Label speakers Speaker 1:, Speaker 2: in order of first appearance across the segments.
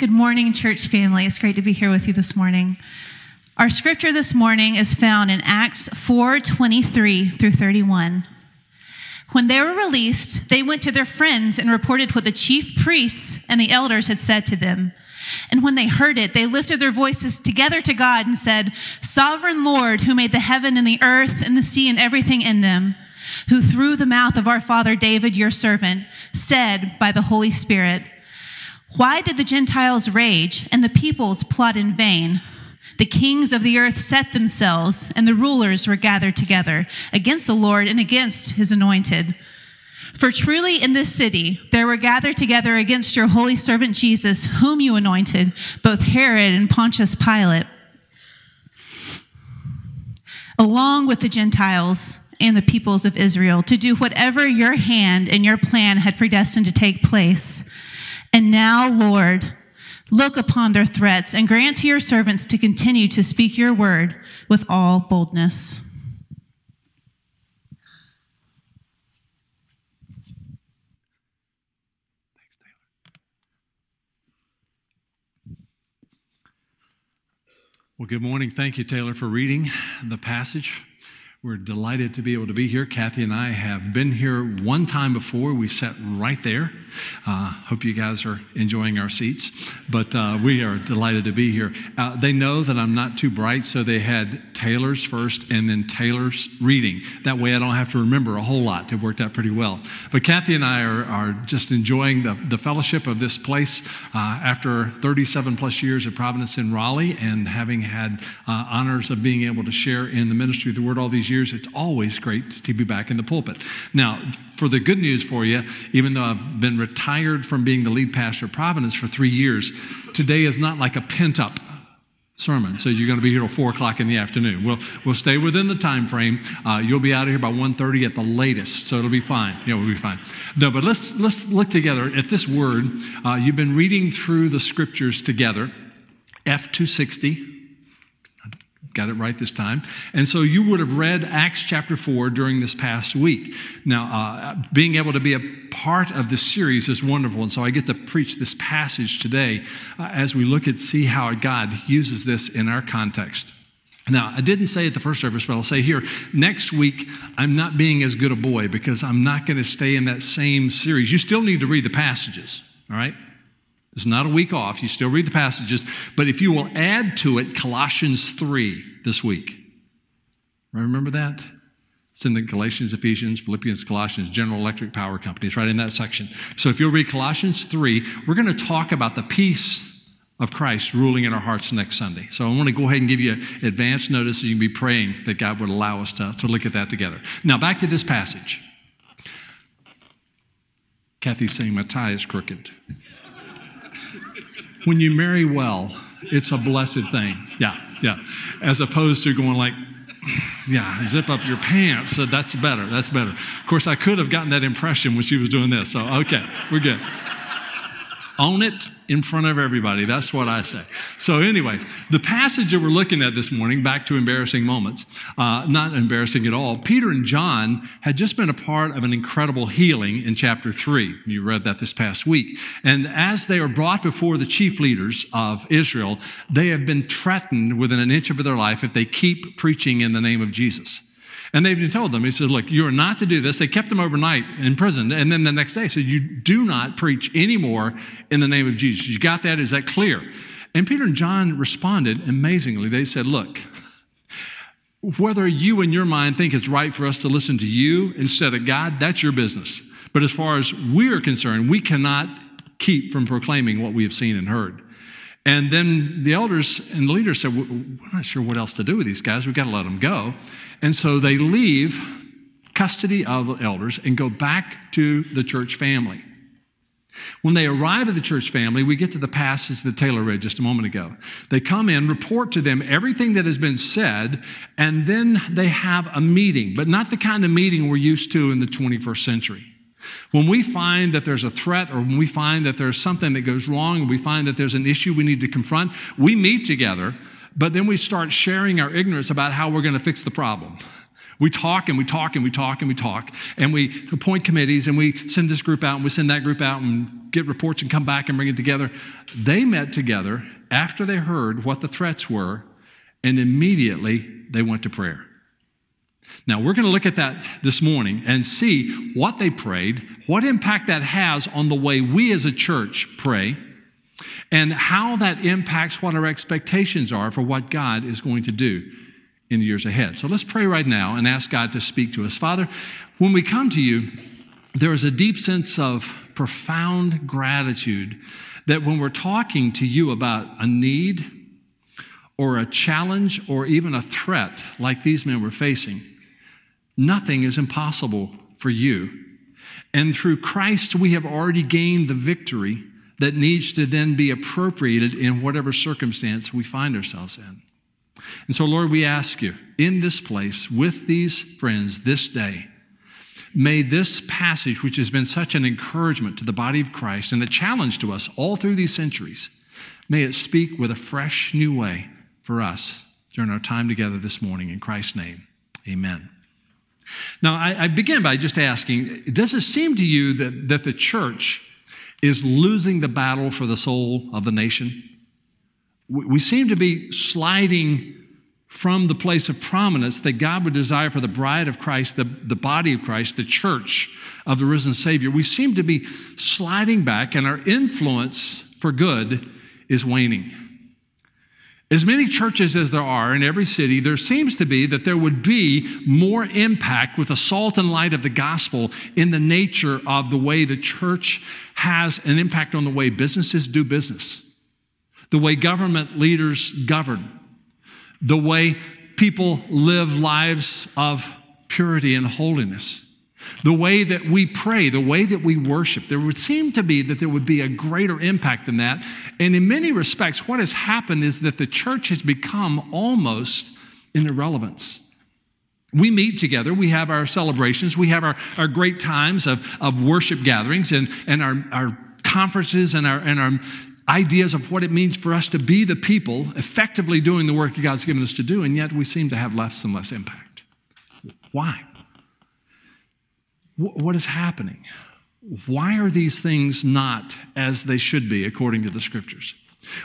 Speaker 1: Good morning, church family. It's great to be here with you this morning. Our scripture this morning is found in Acts 4 23 through 31. When they were released, they went to their friends and reported what the chief priests and the elders had said to them. And when they heard it, they lifted their voices together to God and said, Sovereign Lord, who made the heaven and the earth and the sea and everything in them, who through the mouth of our father David, your servant, said by the Holy Spirit, why did the Gentiles rage and the peoples plot in vain? The kings of the earth set themselves, and the rulers were gathered together against the Lord and against his anointed. For truly in this city there were gathered together against your holy servant Jesus, whom you anointed, both Herod and Pontius Pilate, along with the Gentiles and the peoples of Israel, to do whatever your hand and your plan had predestined to take place. And now, Lord, look upon their threats and grant to your servants to continue to speak your word with all boldness.
Speaker 2: Well, good morning. Thank you, Taylor, for reading the passage. We're delighted to be able to be here. Kathy and I have been here one time before. We sat right there. Uh, hope you guys are enjoying our seats, but uh, we are delighted to be here. Uh, they know that I'm not too bright, so they had Taylor's first and then Taylor's reading. That way I don't have to remember a whole lot. It worked out pretty well. But Kathy and I are, are just enjoying the, the fellowship of this place uh, after 37 plus years at Providence in Raleigh and having had uh, honors of being able to share in the ministry of the Word all these years, it's always great to be back in the pulpit. Now, for the good news for you, even though I've been retired from being the lead pastor of Providence for three years, today is not like a pent up sermon. So you're going to be here till four o'clock in the afternoon. We'll we'll stay within the time frame. Uh, you'll be out of here by 1.30 at the latest, so it'll be fine. Yeah, we'll be fine. No, but let's let's look together at this word. Uh, you've been reading through the scriptures together. F260 Got it right this time. And so you would have read Acts chapter 4 during this past week. Now, uh, being able to be a part of this series is wonderful. And so I get to preach this passage today uh, as we look at see how God uses this in our context. Now, I didn't say at the first service, but I'll say here next week, I'm not being as good a boy because I'm not going to stay in that same series. You still need to read the passages, all right? It's not a week off. You still read the passages. But if you will add to it Colossians 3 this week. Remember that? It's in the Galatians, Ephesians, Philippians, Colossians, General Electric Power Company. It's right in that section. So if you'll read Colossians 3, we're going to talk about the peace of Christ ruling in our hearts next Sunday. So I want to go ahead and give you advance notice so you can be praying that God would allow us to, to look at that together. Now, back to this passage. Kathy's saying my tie is crooked when you marry well, it's a blessed thing. Yeah, yeah. As opposed to going like, yeah, zip up your pants. So that's better. That's better. Of course, I could have gotten that impression when she was doing this. So, okay, we're good. Own it in front of everybody. That's what I say. So, anyway, the passage that we're looking at this morning, back to embarrassing moments, uh, not embarrassing at all. Peter and John had just been a part of an incredible healing in chapter 3. You read that this past week. And as they are brought before the chief leaders of Israel, they have been threatened within an inch of their life if they keep preaching in the name of Jesus. And they've told them, he said, Look, you are not to do this. They kept them overnight in prison. And then the next day said, You do not preach anymore in the name of Jesus. You got that? Is that clear? And Peter and John responded amazingly. They said, Look, whether you in your mind think it's right for us to listen to you instead of God, that's your business. But as far as we're concerned, we cannot keep from proclaiming what we have seen and heard. And then the elders and the leaders said, We're not sure what else to do with these guys. We've got to let them go. And so they leave custody of the elders and go back to the church family. When they arrive at the church family, we get to the passage that Taylor read just a moment ago. They come in, report to them everything that has been said, and then they have a meeting, but not the kind of meeting we're used to in the 21st century. When we find that there's a threat or when we find that there's something that goes wrong we find that there's an issue we need to confront, we meet together, but then we start sharing our ignorance about how we're going to fix the problem. We talk and we talk and we talk and we talk, and we appoint committees and we send this group out and we send that group out and get reports and come back and bring it together. They met together after they heard what the threats were, and immediately they went to prayer. Now, we're going to look at that this morning and see what they prayed, what impact that has on the way we as a church pray, and how that impacts what our expectations are for what God is going to do in the years ahead. So let's pray right now and ask God to speak to us. Father, when we come to you, there is a deep sense of profound gratitude that when we're talking to you about a need or a challenge or even a threat like these men were facing, nothing is impossible for you. And through Christ, we have already gained the victory that needs to then be appropriated in whatever circumstance we find ourselves in. And so, Lord, we ask you in this place with these friends this day, may this passage, which has been such an encouragement to the body of Christ and a challenge to us all through these centuries, may it speak with a fresh new way for us during our time together this morning. In Christ's name, amen. Now, I, I begin by just asking Does it seem to you that, that the church is losing the battle for the soul of the nation? We, we seem to be sliding from the place of prominence that God would desire for the bride of Christ, the, the body of Christ, the church of the risen Savior. We seem to be sliding back, and our influence for good is waning. As many churches as there are in every city, there seems to be that there would be more impact with the salt and light of the gospel in the nature of the way the church has an impact on the way businesses do business, the way government leaders govern, the way people live lives of purity and holiness the way that we pray, the way that we worship, there would seem to be that there would be a greater impact than that. And in many respects, what has happened is that the church has become almost in irrelevance. We meet together, we have our celebrations, we have our, our great times of, of worship gatherings and, and our, our conferences and our, and our ideas of what it means for us to be the people effectively doing the work that God's given us to do, and yet we seem to have less and less impact. Why? What is happening? Why are these things not as they should be according to the scriptures?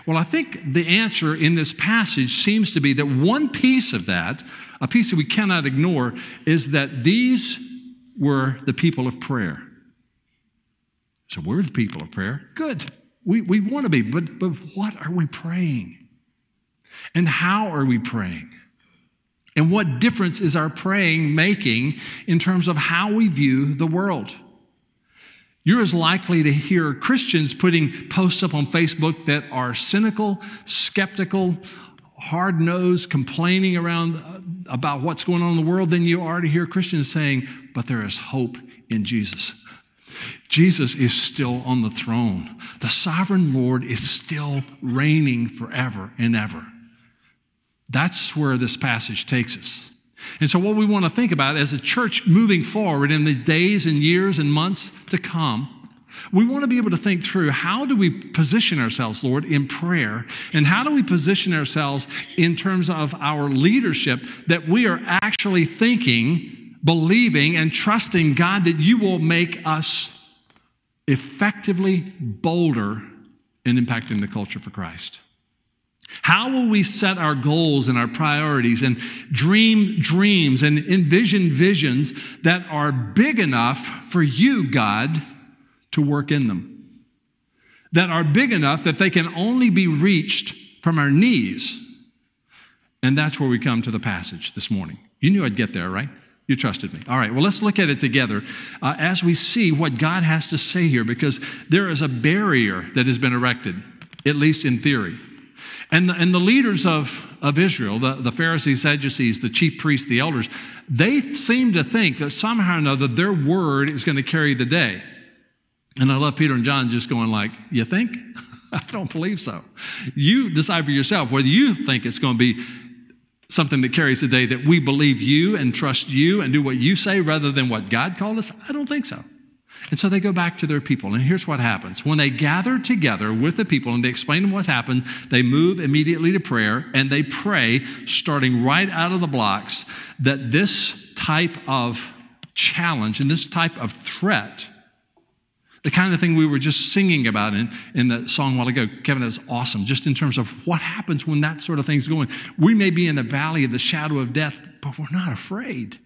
Speaker 2: Well, I think the answer in this passage seems to be that one piece of that, a piece that we cannot ignore, is that these were the people of prayer. So we're the people of prayer. Good. We, we want to be, but, but what are we praying? And how are we praying? And what difference is our praying making in terms of how we view the world? You're as likely to hear Christians putting posts up on Facebook that are cynical, skeptical, hard nosed, complaining around uh, about what's going on in the world than you are to hear Christians saying, but there is hope in Jesus. Jesus is still on the throne. The sovereign Lord is still reigning forever and ever. That's where this passage takes us. And so, what we want to think about as a church moving forward in the days and years and months to come, we want to be able to think through how do we position ourselves, Lord, in prayer? And how do we position ourselves in terms of our leadership that we are actually thinking, believing, and trusting God that you will make us effectively bolder in impacting the culture for Christ? How will we set our goals and our priorities and dream dreams and envision visions that are big enough for you, God, to work in them? That are big enough that they can only be reached from our knees. And that's where we come to the passage this morning. You knew I'd get there, right? You trusted me. All right, well, let's look at it together uh, as we see what God has to say here because there is a barrier that has been erected, at least in theory. And the, and the leaders of, of Israel, the, the Pharisees, Sadducees, the chief priests, the elders, they seem to think that somehow or another their word is going to carry the day. And I love Peter and John just going like, you think? I don't believe so. You decide for yourself whether you think it's going to be something that carries the day that we believe you and trust you and do what you say rather than what God called us. I don't think so. And so they go back to their people. And here's what happens when they gather together with the people and they explain them what's happened, they move immediately to prayer and they pray, starting right out of the blocks, that this type of challenge and this type of threat, the kind of thing we were just singing about in, in the song a while ago, Kevin, that's awesome, just in terms of what happens when that sort of thing's going. We may be in the valley of the shadow of death, but we're not afraid.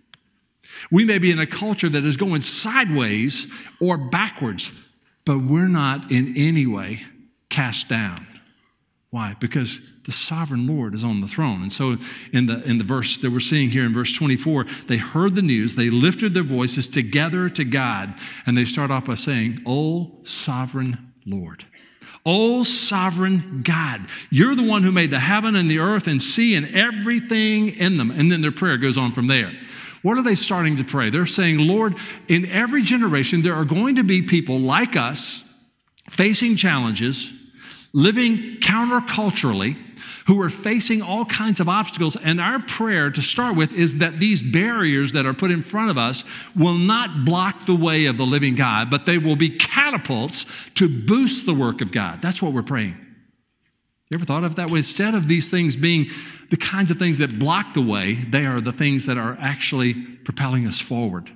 Speaker 2: We may be in a culture that is going sideways or backwards, but we're not in any way cast down. Why? Because the sovereign Lord is on the throne. And so in the in the verse that we're seeing here in verse 24, they heard the news, they lifted their voices together to God, and they start off by saying, "O sovereign Lord." O sovereign God, you're the one who made the heaven and the earth and sea and everything in them. And then their prayer goes on from there. What are they starting to pray? They're saying, Lord, in every generation, there are going to be people like us facing challenges, living counterculturally, who are facing all kinds of obstacles. And our prayer to start with is that these barriers that are put in front of us will not block the way of the living God, but they will be catapults to boost the work of God. That's what we're praying. You ever thought of that way? Instead of these things being the kinds of things that block the way, they are the things that are actually propelling us forward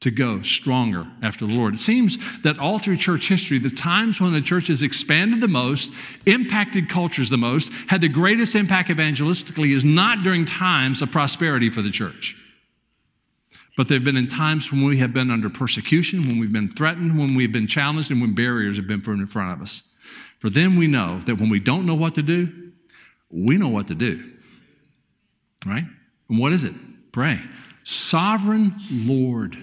Speaker 2: to go stronger after the Lord. It seems that all through church history, the times when the church has expanded the most, impacted cultures the most, had the greatest impact evangelistically is not during times of prosperity for the church. But there have been in times when we have been under persecution, when we've been threatened, when we've been challenged, and when barriers have been put in front of us. For then we know that when we don't know what to do, we know what to do. Right? And what is it? Pray. Sovereign Lord.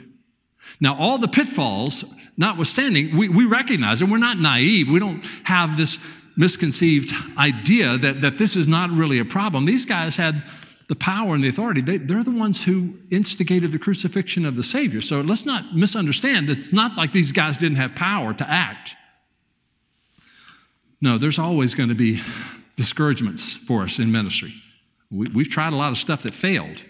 Speaker 2: Now, all the pitfalls notwithstanding, we, we recognize and We're not naive. We don't have this misconceived idea that, that this is not really a problem. These guys had the power and the authority. They, they're the ones who instigated the crucifixion of the Savior. So let's not misunderstand. It's not like these guys didn't have power to act. No, there's always going to be discouragements for us in ministry. We, have tried a lot of stuff that failed.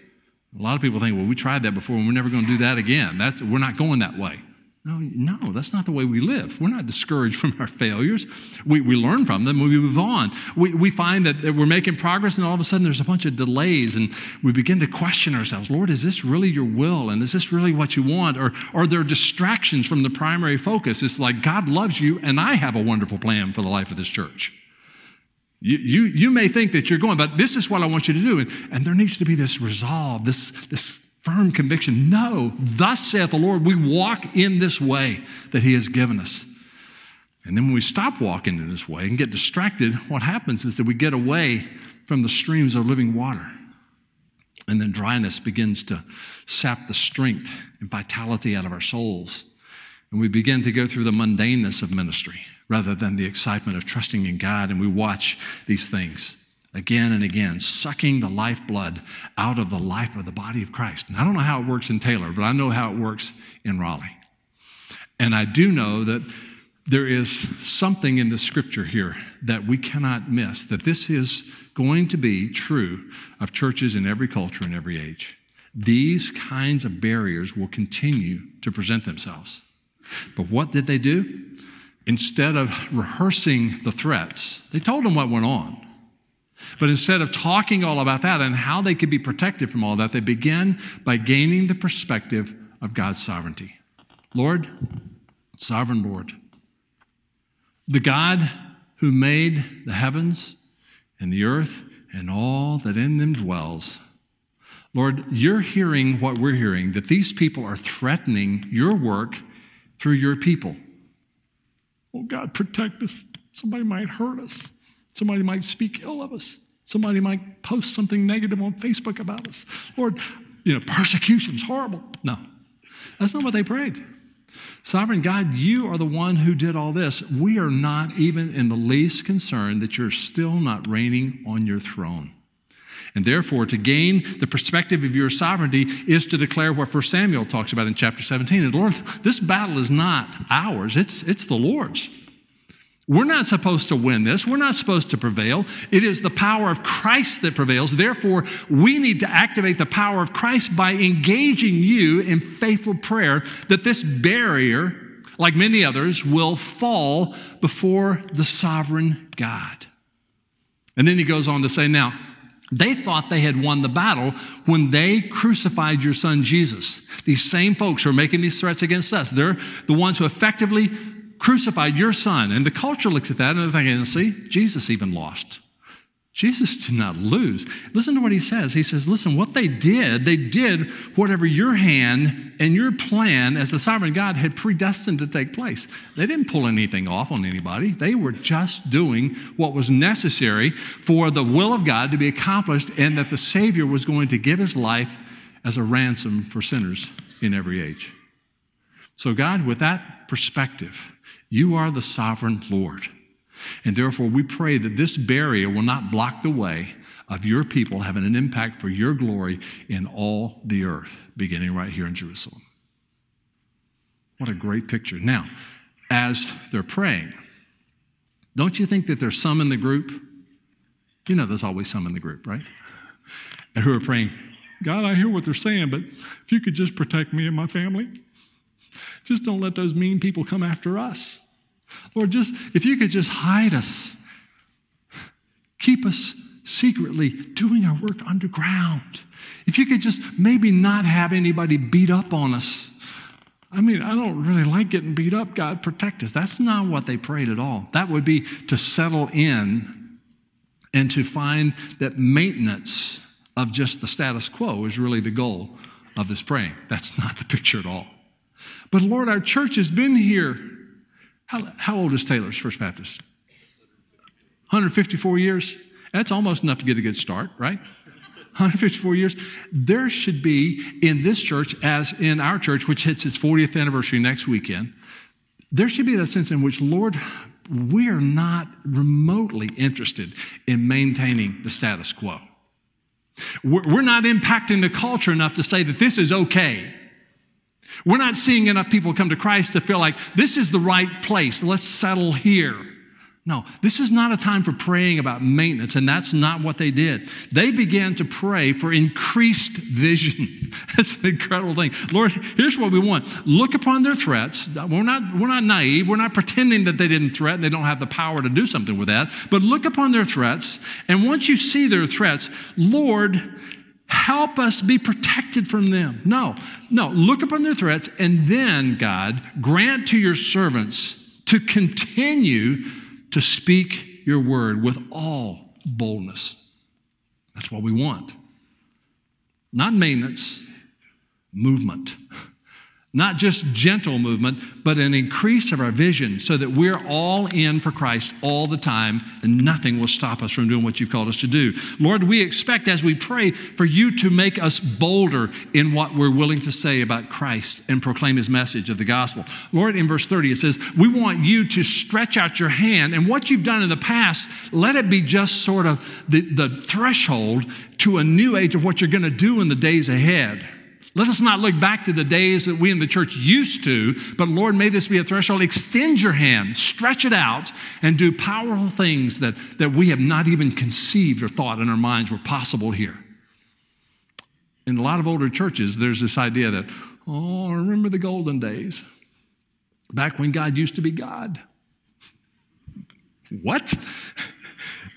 Speaker 2: A lot of people think, well, we tried that before and we're never going to do that again. That's, we're not going that way. No, no, that's not the way we live. We're not discouraged from our failures. We, we learn from them, and we move on. We, we find that, that we're making progress, and all of a sudden there's a bunch of delays, and we begin to question ourselves Lord, is this really your will? And is this really what you want? Or are there distractions from the primary focus? It's like God loves you, and I have a wonderful plan for the life of this church. You, you, you may think that you're going, but this is what I want you to do. And, and there needs to be this resolve, this, this firm conviction. No, thus saith the Lord, we walk in this way that He has given us. And then when we stop walking in this way and get distracted, what happens is that we get away from the streams of living water. And then dryness begins to sap the strength and vitality out of our souls. And we begin to go through the mundaneness of ministry rather than the excitement of trusting in God. And we watch these things again and again, sucking the lifeblood out of the life of the body of Christ. And I don't know how it works in Taylor, but I know how it works in Raleigh. And I do know that there is something in the scripture here that we cannot miss, that this is going to be true of churches in every culture and every age. These kinds of barriers will continue to present themselves. But what did they do? Instead of rehearsing the threats, they told them what went on. But instead of talking all about that and how they could be protected from all that, they began by gaining the perspective of God's sovereignty. Lord, sovereign Lord, the God who made the heavens and the earth and all that in them dwells. Lord, you're hearing what we're hearing that these people are threatening your work through your people. Oh, God, protect us. Somebody might hurt us. Somebody might speak ill of us. Somebody might post something negative on Facebook about us. Lord, you know, persecution is horrible. No, that's not what they prayed. Sovereign God, you are the one who did all this. We are not even in the least concerned that you're still not reigning on your throne. And therefore, to gain the perspective of your sovereignty is to declare what 1 Samuel talks about in chapter 17. And Lord, this battle is not ours, it's, it's the Lord's. We're not supposed to win this. We're not supposed to prevail. It is the power of Christ that prevails. Therefore, we need to activate the power of Christ by engaging you in faithful prayer that this barrier, like many others, will fall before the sovereign God. And then he goes on to say, Now, They thought they had won the battle when they crucified your son Jesus. These same folks who are making these threats against us, they're the ones who effectively crucified your son. And the culture looks at that and they're thinking, see, Jesus even lost. Jesus did not lose. Listen to what he says. He says, Listen, what they did, they did whatever your hand and your plan as the sovereign God had predestined to take place. They didn't pull anything off on anybody. They were just doing what was necessary for the will of God to be accomplished and that the Savior was going to give his life as a ransom for sinners in every age. So, God, with that perspective, you are the sovereign Lord. And therefore, we pray that this barrier will not block the way of your people having an impact for your glory in all the earth, beginning right here in Jerusalem. What a great picture. Now, as they're praying, don't you think that there's some in the group? You know, there's always some in the group, right? And who are praying, God, I hear what they're saying, but if you could just protect me and my family, just don't let those mean people come after us. Lord, just if you could just hide us, keep us secretly doing our work underground. If you could just maybe not have anybody beat up on us. I mean, I don't really like getting beat up. God, protect us. That's not what they prayed at all. That would be to settle in and to find that maintenance of just the status quo is really the goal of this praying. That's not the picture at all. But Lord, our church has been here how, how old is Taylor's First Baptist? 154 years? That's almost enough to get a good start, right? 154 years. There should be in this church, as in our church, which hits its 40th anniversary next weekend, there should be that sense in which, Lord, we are not remotely interested in maintaining the status quo. We're not impacting the culture enough to say that this is okay. We're not seeing enough people come to Christ to feel like this is the right place. Let's settle here. No, this is not a time for praying about maintenance, and that's not what they did. They began to pray for increased vision. that's an incredible thing. Lord, here's what we want. Look upon their threats. We're not, we're not naive. We're not pretending that they didn't threaten. They don't have the power to do something with that. But look upon their threats, and once you see their threats, Lord, help us be protected from them. No, no, look upon their threats and then, God, grant to your servants to continue to speak your word with all boldness. That's what we want. Not maintenance, movement. Not just gentle movement, but an increase of our vision so that we're all in for Christ all the time and nothing will stop us from doing what you've called us to do. Lord, we expect as we pray for you to make us bolder in what we're willing to say about Christ and proclaim his message of the gospel. Lord, in verse 30, it says, We want you to stretch out your hand and what you've done in the past, let it be just sort of the, the threshold to a new age of what you're going to do in the days ahead. Let us not look back to the days that we in the church used to, but Lord, may this be a threshold. Extend your hand, stretch it out, and do powerful things that, that we have not even conceived or thought in our minds were possible here. In a lot of older churches, there's this idea that, oh, remember the golden days, back when God used to be God. What?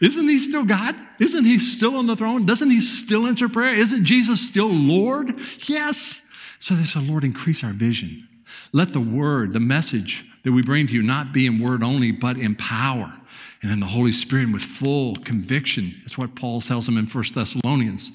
Speaker 2: Isn't he still God? Isn't he still on the throne? Doesn't he still answer prayer? Isn't Jesus still Lord? Yes. So they said, Lord, increase our vision. Let the word, the message that we bring to you, not be in word only, but in power and in the Holy Spirit with full conviction. That's what Paul tells them in 1 Thessalonians.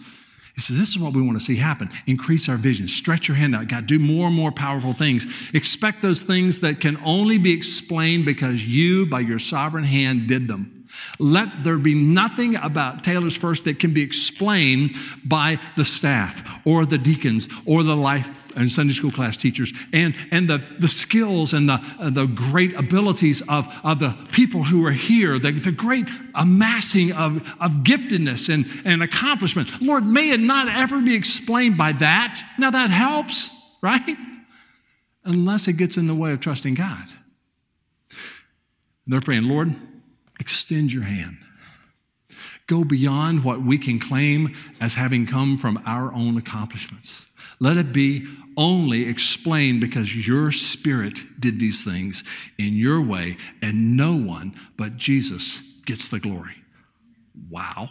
Speaker 2: He says, This is what we want to see happen. Increase our vision. Stretch your hand out. God, do more and more powerful things. Expect those things that can only be explained because you, by your sovereign hand, did them. Let there be nothing about Taylor's First that can be explained by the staff or the deacons or the life and Sunday school class teachers and, and the, the skills and the, uh, the great abilities of, of the people who are here, the, the great amassing of, of giftedness and, and accomplishment. Lord, may it not ever be explained by that. Now that helps, right? Unless it gets in the way of trusting God. They're praying, Lord, Extend your hand. Go beyond what we can claim as having come from our own accomplishments. Let it be only explained because your spirit did these things in your way, and no one but Jesus gets the glory. Wow.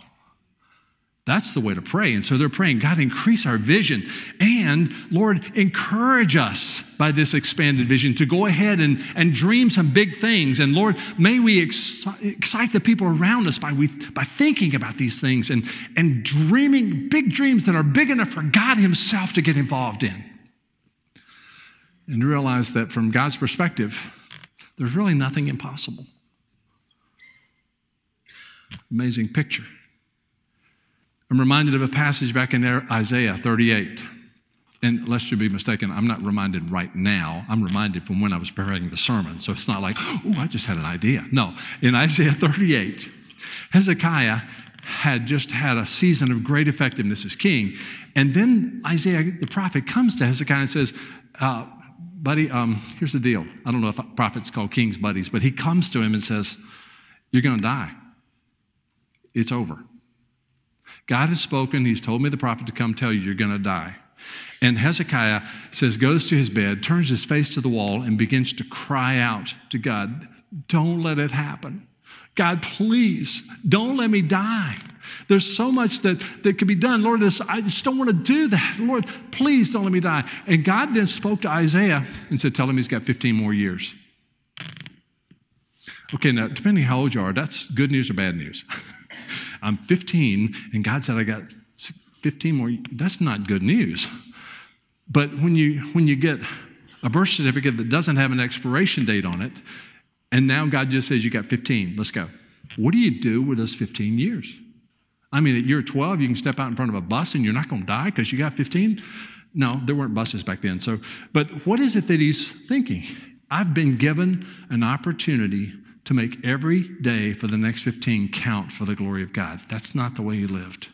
Speaker 2: That's the way to pray. And so they're praying, God, increase our vision. And Lord, encourage us by this expanded vision to go ahead and, and dream some big things. And Lord, may we ex- excite the people around us by, we, by thinking about these things and, and dreaming big dreams that are big enough for God Himself to get involved in. And realize that from God's perspective, there's really nothing impossible. Amazing picture. I'm reminded of a passage back in there, Isaiah 38. And lest you be mistaken, I'm not reminded right now. I'm reminded from when I was preparing the sermon. So it's not like, oh, I just had an idea. No. In Isaiah 38, Hezekiah had just had a season of great effectiveness as king. And then Isaiah, the prophet, comes to Hezekiah and says, uh, Buddy, um, here's the deal. I don't know if prophets call kings buddies, but he comes to him and says, You're going to die. It's over. God has spoken. He's told me, the prophet, to come tell you you're going to die. And Hezekiah says, goes to his bed, turns his face to the wall, and begins to cry out to God, Don't let it happen. God, please don't let me die. There's so much that, that could be done. Lord, this, I just don't want to do that. Lord, please don't let me die. And God then spoke to Isaiah and said, Tell him he's got 15 more years. Okay, now, depending how old you are, that's good news or bad news. I'm 15, and God said I got 15 more. That's not good news. But when you, when you get a birth certificate that doesn't have an expiration date on it, and now God just says you got 15, let's go. What do you do with those 15 years? I mean, at year 12, you can step out in front of a bus and you're not going to die because you got 15? No, there weren't buses back then. So, but what is it that he's thinking? I've been given an opportunity to make every day for the next 15 count for the glory of God. That's not the way he lived.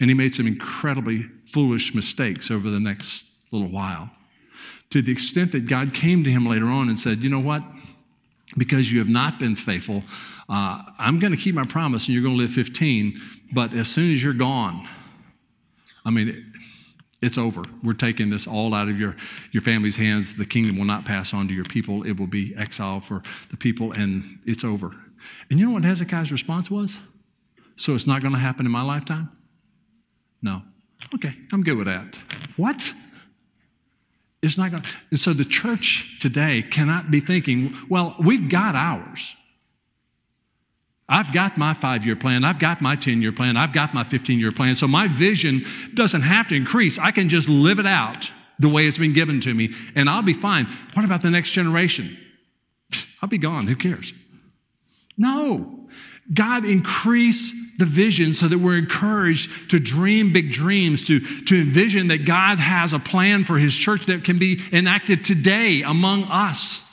Speaker 2: And he made some incredibly foolish mistakes over the next little while. To the extent that God came to him later on and said, You know what? Because you have not been faithful, uh, I'm going to keep my promise and you're going to live 15, but as soon as you're gone, I mean, it's over. We're taking this all out of your, your family's hands. The kingdom will not pass on to your people. It will be exile for the people, and it's over. And you know what Hezekiah's response was? So it's not going to happen in my lifetime? No. Okay, I'm good with that. What? It's not going to. And so the church today cannot be thinking, well, we've got ours. I've got my five year plan. I've got my 10 year plan. I've got my 15 year plan. So my vision doesn't have to increase. I can just live it out the way it's been given to me, and I'll be fine. What about the next generation? I'll be gone. Who cares? No. God increase the vision so that we're encouraged to dream big dreams, to, to envision that God has a plan for his church that can be enacted today among us.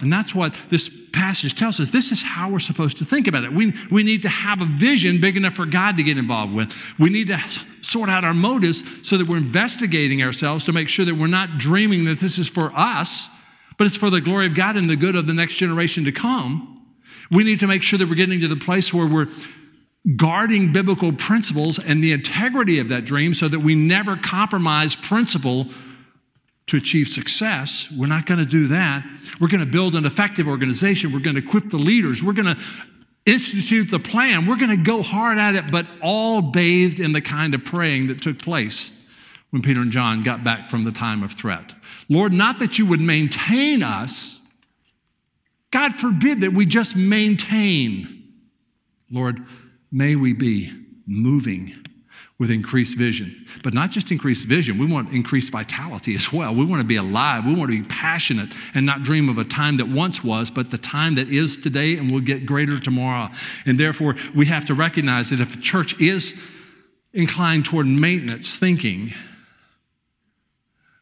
Speaker 2: And that's what this passage tells us. This is how we're supposed to think about it. We, we need to have a vision big enough for God to get involved with. We need to sort out our motives so that we're investigating ourselves to make sure that we're not dreaming that this is for us, but it's for the glory of God and the good of the next generation to come. We need to make sure that we're getting to the place where we're guarding biblical principles and the integrity of that dream so that we never compromise principle to achieve success. We're not going to do that. We're going to build an effective organization. We're going to equip the leaders. We're going to institute the plan. We're going to go hard at it, but all bathed in the kind of praying that took place when Peter and John got back from the time of threat. Lord, not that you would maintain us. God forbid that we just maintain. Lord, may we be moving with increased vision. But not just increased vision, we want increased vitality as well. We want to be alive. We want to be passionate and not dream of a time that once was, but the time that is today and will get greater tomorrow. And therefore, we have to recognize that if a church is inclined toward maintenance thinking,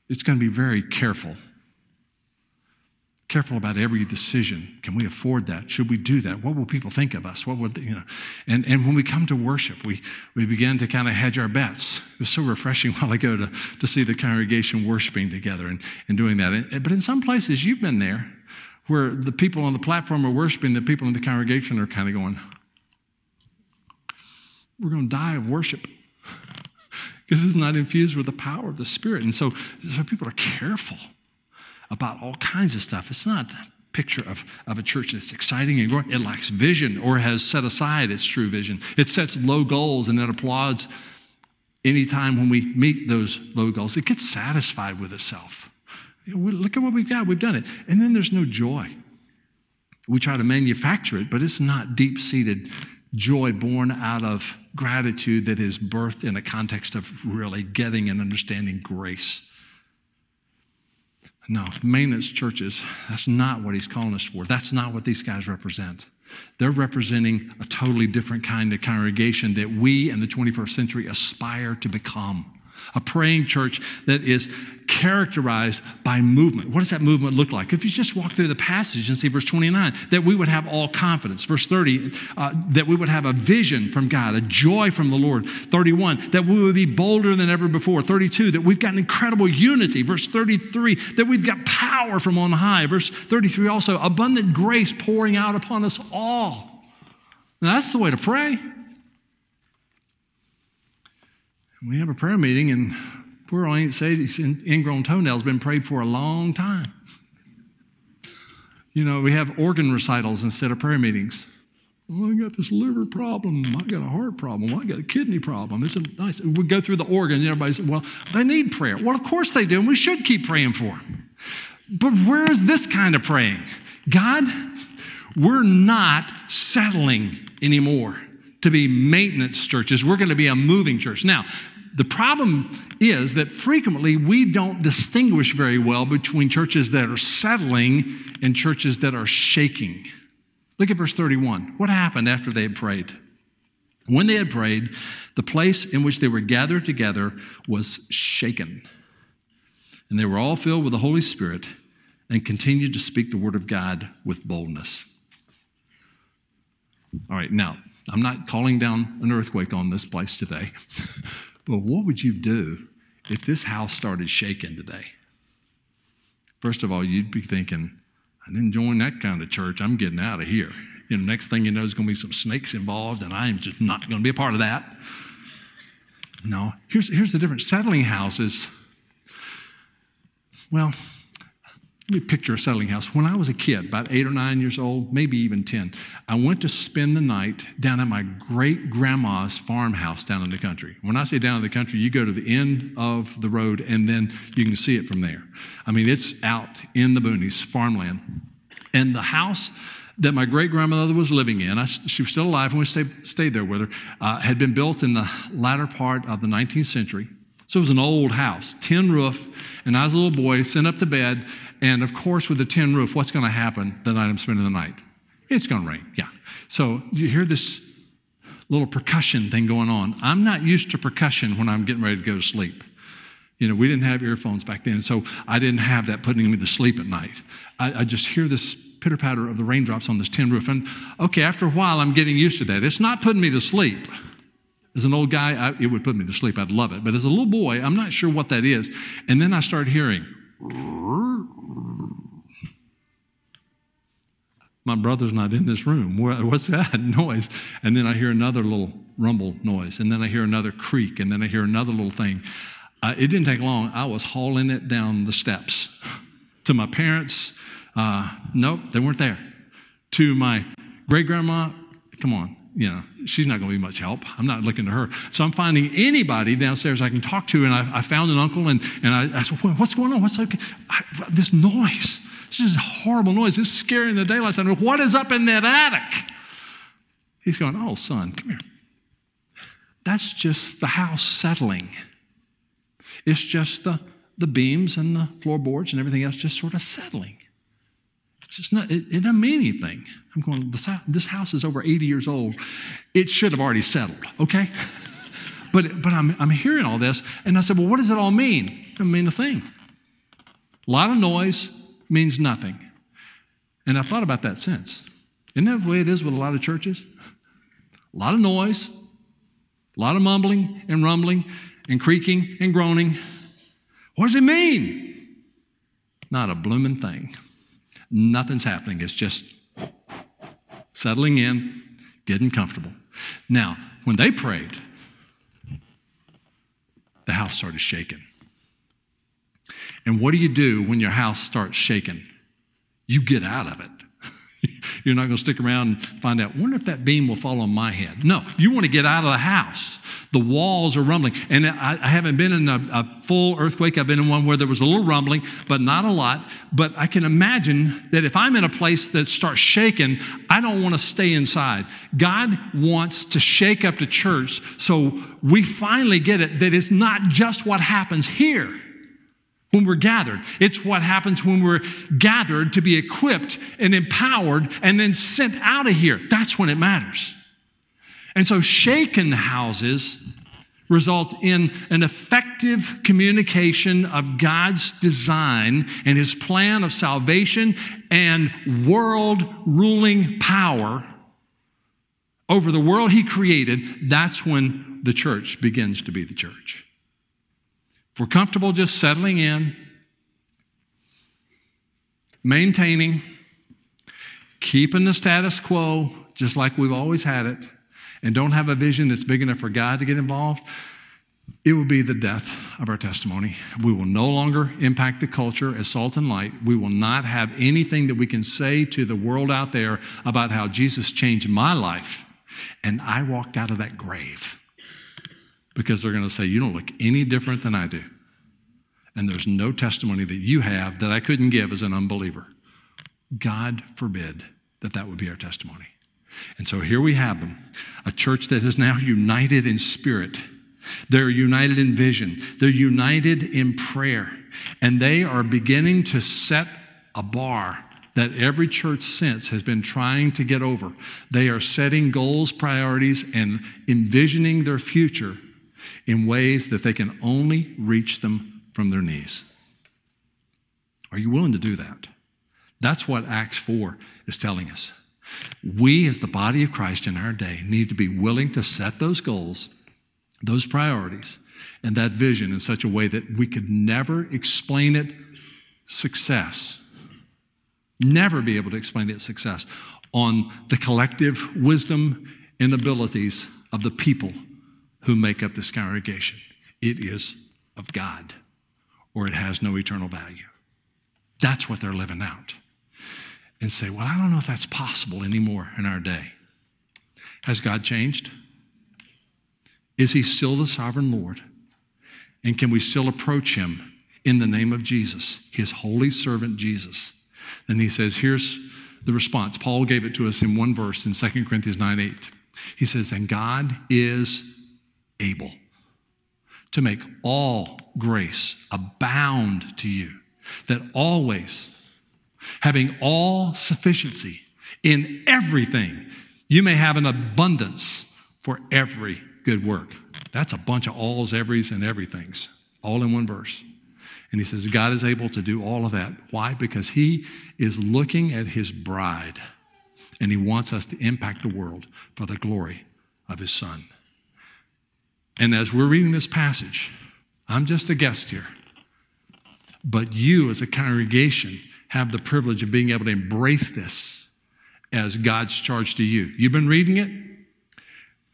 Speaker 2: it's going to be very careful careful about every decision. Can we afford that? Should we do that? What will people think of us? What would, you know? And, and when we come to worship, we, we begin to kind of hedge our bets. It was so refreshing while ago to, to see the congregation worshiping together and, and doing that. And, but in some places, you've been there where the people on the platform are worshiping, the people in the congregation are kind of going, we're going to die of worship because it's not infused with the power of the Spirit. And so, so people are careful about all kinds of stuff. It's not a picture of, of a church that's exciting and growing. It lacks vision or has set aside its true vision. It sets low goals and then applauds anytime when we meet those low goals. It gets satisfied with itself. Look at what we've got. We've done it. And then there's no joy. We try to manufacture it, but it's not deep seated joy born out of gratitude that is birthed in a context of really getting and understanding grace. No, maintenance churches, that's not what he's calling us for. That's not what these guys represent. They're representing a totally different kind of congregation that we in the 21st century aspire to become a praying church that is characterized by movement. What does that movement look like? If you just walk through the passage and see verse 29, that we would have all confidence. Verse 30, uh, that we would have a vision from God, a joy from the Lord. 31, that we would be bolder than ever before. 32, that we've got an incredible unity. Verse 33, that we've got power from on high. Verse 33, also, abundant grace pouring out upon us all. Now, that's the way to pray. We have a prayer meeting, and poor old Aunt Sadie's ingrown toenail's been prayed for a long time. You know, we have organ recitals instead of prayer meetings. Well, I got this liver problem. I got a heart problem. I got a kidney problem. It's a nice. We go through the organ, and everybody says, "Well, they need prayer." Well, of course they do, and we should keep praying for them. But where is this kind of praying? God, we're not settling anymore to be maintenance churches. We're going to be a moving church. Now, the problem is that frequently we don't distinguish very well between churches that are settling and churches that are shaking. Look at verse 31. What happened after they had prayed? When they had prayed, the place in which they were gathered together was shaken. And they were all filled with the Holy Spirit and continued to speak the word of God with boldness. All right, now, I'm not calling down an earthquake on this place today. But what would you do if this house started shaking today? First of all, you'd be thinking, I didn't join that kind of church. I'm getting out of here. You know, next thing you know, there's going to be some snakes involved, and I am just not going to be a part of that. No, here's, here's the difference. Settling houses, well, let me picture a settling house. When I was a kid, about eight or nine years old, maybe even 10, I went to spend the night down at my great grandma's farmhouse down in the country. When I say down in the country, you go to the end of the road and then you can see it from there. I mean, it's out in the boonies, farmland. And the house that my great grandmother was living in, I, she was still alive when we stayed, stayed there with her, uh, had been built in the latter part of the 19th century. So it was an old house, tin roof, and I was a little boy, sent up to bed, and of course, with a tin roof, what's going to happen the night I'm spending the night? It's going to rain, yeah. So you hear this little percussion thing going on. I'm not used to percussion when I'm getting ready to go to sleep. You know, we didn't have earphones back then, so I didn't have that putting me to sleep at night. I, I just hear this pitter patter of the raindrops on this tin roof. And okay, after a while, I'm getting used to that. It's not putting me to sleep. As an old guy, I, it would put me to sleep. I'd love it. But as a little boy, I'm not sure what that is. And then I start hearing, my brother's not in this room. What's that noise? And then I hear another little rumble noise. And then I hear another creak. And then I hear another little thing. Uh, it didn't take long. I was hauling it down the steps to my parents. Uh, nope, they weren't there. To my great grandma, come on, you know, she's not going to be much help. I'm not looking to her. So I'm finding anybody downstairs I can talk to. And I, I found an uncle and, and I, I said, What's going on? What's okay? I, this noise. This is horrible noise. It's scaring the daylights out of me. What is up in that attic? He's going, Oh, son, come here. That's just the house settling. It's just the, the beams and the floorboards and everything else just sort of settling. It's just not, it, it doesn't mean anything. I'm going, this, this house is over 80 years old. It should have already settled, okay? but but I'm, I'm hearing all this, and I said, well, what does it all mean? It doesn't mean a thing. A lot of noise means nothing. And I've thought about that since. Isn't that the way it is with a lot of churches? A lot of noise, a lot of mumbling and rumbling and creaking and groaning. What does it mean? Not a blooming thing. Nothing's happening. It's just settling in, getting comfortable. Now, when they prayed, the house started shaking. And what do you do when your house starts shaking? You get out of it. You're not going to stick around and find out, wonder if that beam will fall on my head. No, you want to get out of the house. The walls are rumbling. And I, I haven't been in a, a, full earthquake. I've been in one where there was a little rumbling, but not a lot. But I can imagine that if I'm in a place that starts shaking, I don't want to stay inside. God wants to shake up the church so we finally get it that it's not just what happens here when we're gathered. It's what happens when we're gathered to be equipped and empowered and then sent out of here. That's when it matters. And so, shaken houses result in an effective communication of God's design and his plan of salvation and world ruling power over the world he created. That's when the church begins to be the church. If we're comfortable just settling in, maintaining, keeping the status quo just like we've always had it, and don't have a vision that's big enough for God to get involved, it will be the death of our testimony. We will no longer impact the culture as salt and light. We will not have anything that we can say to the world out there about how Jesus changed my life and I walked out of that grave because they're going to say, You don't look any different than I do. And there's no testimony that you have that I couldn't give as an unbeliever. God forbid that that would be our testimony. And so here we have them a church that is now united in spirit. They're united in vision. They're united in prayer. And they are beginning to set a bar that every church since has been trying to get over. They are setting goals, priorities, and envisioning their future in ways that they can only reach them from their knees. Are you willing to do that? That's what Acts 4 is telling us. We, as the body of Christ in our day, need to be willing to set those goals, those priorities, and that vision in such a way that we could never explain it success. Never be able to explain it success on the collective wisdom and abilities of the people who make up this congregation. It is of God, or it has no eternal value. That's what they're living out. And say, well, I don't know if that's possible anymore in our day. Has God changed? Is he still the sovereign Lord? And can we still approach him in the name of Jesus, his holy servant Jesus? Then he says, here's the response. Paul gave it to us in one verse in 2 Corinthians 9 8. He says, And God is able to make all grace abound to you, that always, having all sufficiency in everything, you may have an abundance for every good work. That's a bunch of alls, everys, and everythings, all in one verse. And he says, God is able to do all of that. Why? Because he is looking at his bride and he wants us to impact the world for the glory of his son. And as we're reading this passage, I'm just a guest here. But you, as a congregation, have the privilege of being able to embrace this as God's charge to you. You've been reading it?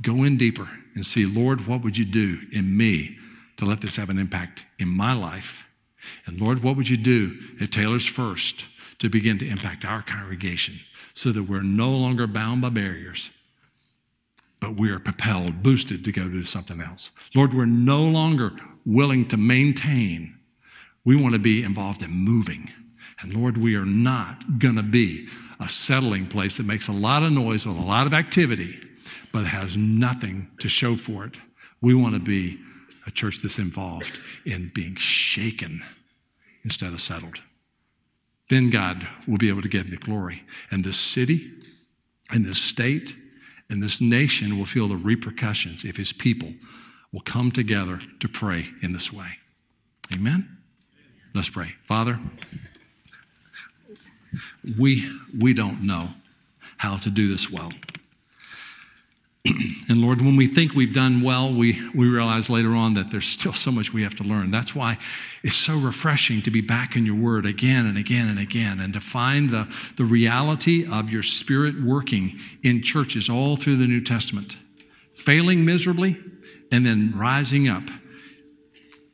Speaker 2: Go in deeper and see, Lord, what would you do in me to let this have an impact in my life? And Lord, what would you do at Taylor's First to begin to impact our congregation so that we're no longer bound by barriers, but we are propelled, boosted to go do something else. Lord, we're no longer willing to maintain. We want to be involved in moving. And Lord, we are not going to be a settling place that makes a lot of noise with a lot of activity, but has nothing to show for it. We want to be a church that's involved in being shaken instead of settled. Then God will be able to give me glory. And this city and this state and this nation will feel the repercussions if his people will come together to pray in this way. Amen? Let's pray. Father, we, we don't know how to do this well. and Lord, when we think we've done well, we, we realize later on that there's still so much we have to learn. That's why it's so refreshing to be back in your word again and again and again and to find the, the reality of your spirit working in churches all through the New Testament, failing miserably and then rising up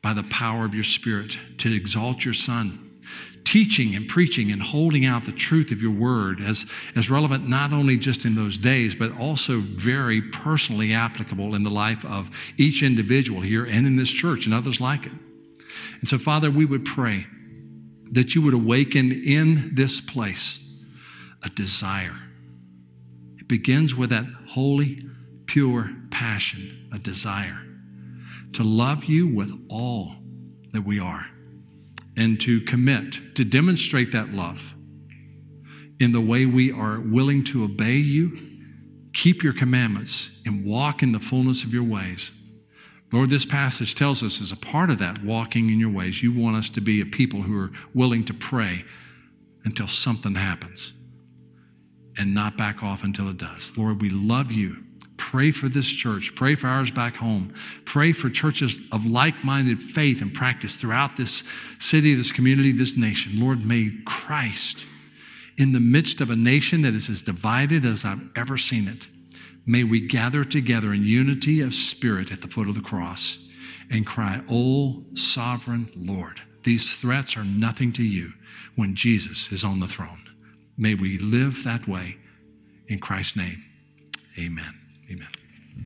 Speaker 2: by the power of your spirit to exalt your son teaching and preaching and holding out the truth of your word as, as relevant not only just in those days, but also very personally applicable in the life of each individual here and in this church and others like it. And so, Father, we would pray that you would awaken in this place a desire. It begins with that holy, pure passion, a desire to love you with all that we are and to commit to demonstrate that love in the way we are willing to obey you, keep your commandments, and walk in the fullness of your ways. Lord, this passage tells us as a part of that walking in your ways, you want us to be a people who are willing to pray until something happens and not back off until it does. Lord, we love you. Pray for this church. Pray for ours back home. Pray for churches of like minded faith and practice throughout this city, this community, this nation. Lord, may Christ, in the midst of a nation that is as divided as I've ever seen it, may we gather together in unity of spirit at the foot of the cross and cry, O sovereign Lord. These threats are nothing to you when Jesus is on the throne. May we live that way in Christ's name. Amen.